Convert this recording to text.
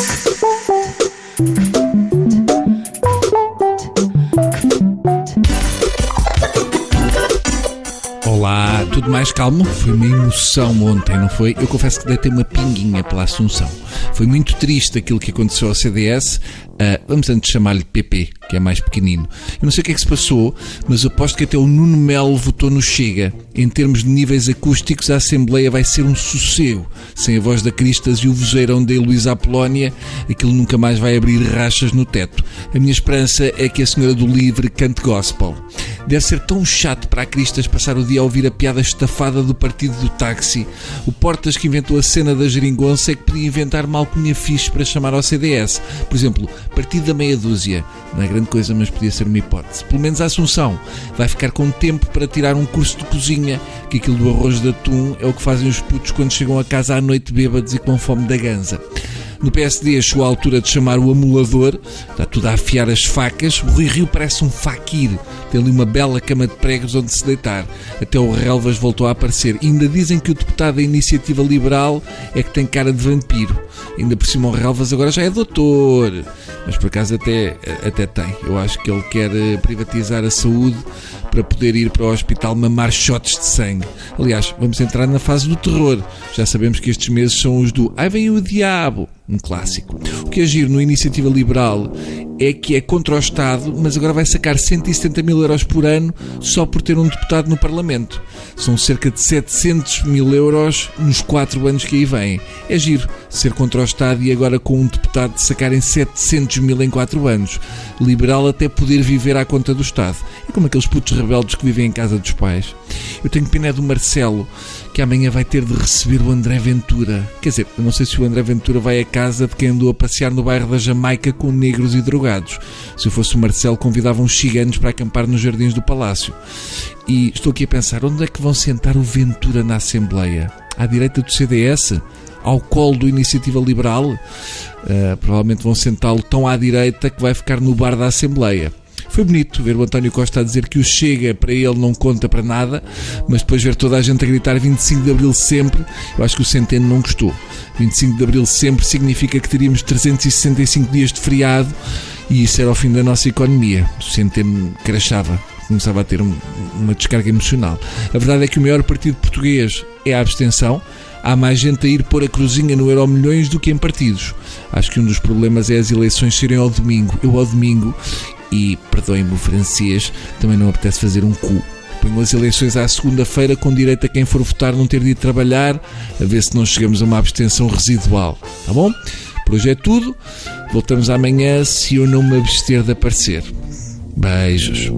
Thank you. Olá, tudo mais calmo? Foi uma emoção ontem, não foi? Eu confesso que deitei uma pinguinha pela Assunção. Foi muito triste aquilo que aconteceu ao CDS. Uh, vamos antes chamar-lhe PP, que é mais pequenino. Eu não sei o que é que se passou, mas aposto que até o Nuno Melo votou no Chega. Em termos de níveis acústicos, a Assembleia vai ser um sossego. Sem a voz da Cristas e o vozeirão da Heloísa Apolónia, aquilo nunca mais vai abrir rachas no teto. A minha esperança é que a Senhora do Livre cante gospel. Deve ser tão chato para a Cristas passar o dia a ouvir a piada estafada do partido do táxi. O Portas que inventou a cena da geringonça é que podia inventar mal cunha fixe para chamar ao CDS. Por exemplo, partido da meia dúzia. Não é grande coisa, mas podia ser uma hipótese. Pelo menos a Assunção vai ficar com tempo para tirar um curso de cozinha, que aquilo do arroz de atum é o que fazem os putos quando chegam a casa à noite bêbados e com fome da ganza. No PSD chegou a altura de chamar o amulador, está tudo a afiar as facas. O Rui Rio parece um faquir, tem ali uma bela cama de pregos onde se deitar. Até o Relvas voltou a aparecer. E ainda dizem que o deputado da Iniciativa Liberal é que tem cara de vampiro. Ainda por cima o Relvas agora já é doutor. Mas por acaso até, até tem. Eu acho que ele quer eh, privatizar a saúde para poder ir para o hospital mamar shots de sangue. Aliás, vamos entrar na fase do terror. Já sabemos que estes meses são os do Ai vem o diabo, um clássico. O que é no Iniciativa Liberal é que é contra o Estado, mas agora vai sacar 170 mil euros por ano só por ter um deputado no Parlamento. São cerca de 700 mil euros nos 4 anos que aí vêm. É giro ser contra o Estado e agora com um deputado de sacarem 700 mil em 4 anos. Liberal até poder viver à conta do Estado. É como aqueles putos rebeldes que vivem em casa dos pais. Eu tenho pena do Marcelo, que amanhã vai ter de receber o André Ventura. Quer dizer, eu não sei se o André Ventura vai a casa de quem andou a passear no bairro da Jamaica com negros e drogados. Se eu fosse o Marcelo, convidava uns ciganos para acampar nos jardins do palácio. E estou aqui a pensar, onde é que vão sentar o Ventura na Assembleia? À direita do CDS? Ao colo do Iniciativa Liberal? Uh, provavelmente vão sentá-lo tão à direita que vai ficar no bar da Assembleia. Foi bonito ver o António Costa a dizer que o Chega para ele não conta para nada, mas depois ver toda a gente a gritar 25 de Abril sempre, eu acho que o Centeno não gostou. 25 de Abril sempre significa que teríamos 365 dias de feriado e isso era o fim da nossa economia. O Centeno crachava começava a ter uma descarga emocional. A verdade é que o maior partido português é a abstenção. Há mais gente a ir pôr a cruzinha no Euro Milhões do que em partidos. Acho que um dos problemas é as eleições serem ao domingo. Eu ao domingo e, perdoem-me o francês, também não apetece fazer um cu. Ponham as eleições à segunda-feira com direito a quem for votar não ter de ir trabalhar, a ver se não chegamos a uma abstenção residual. Tá bom? Por hoje é tudo. Voltamos amanhã se eu não me abster de aparecer. bij Jezus.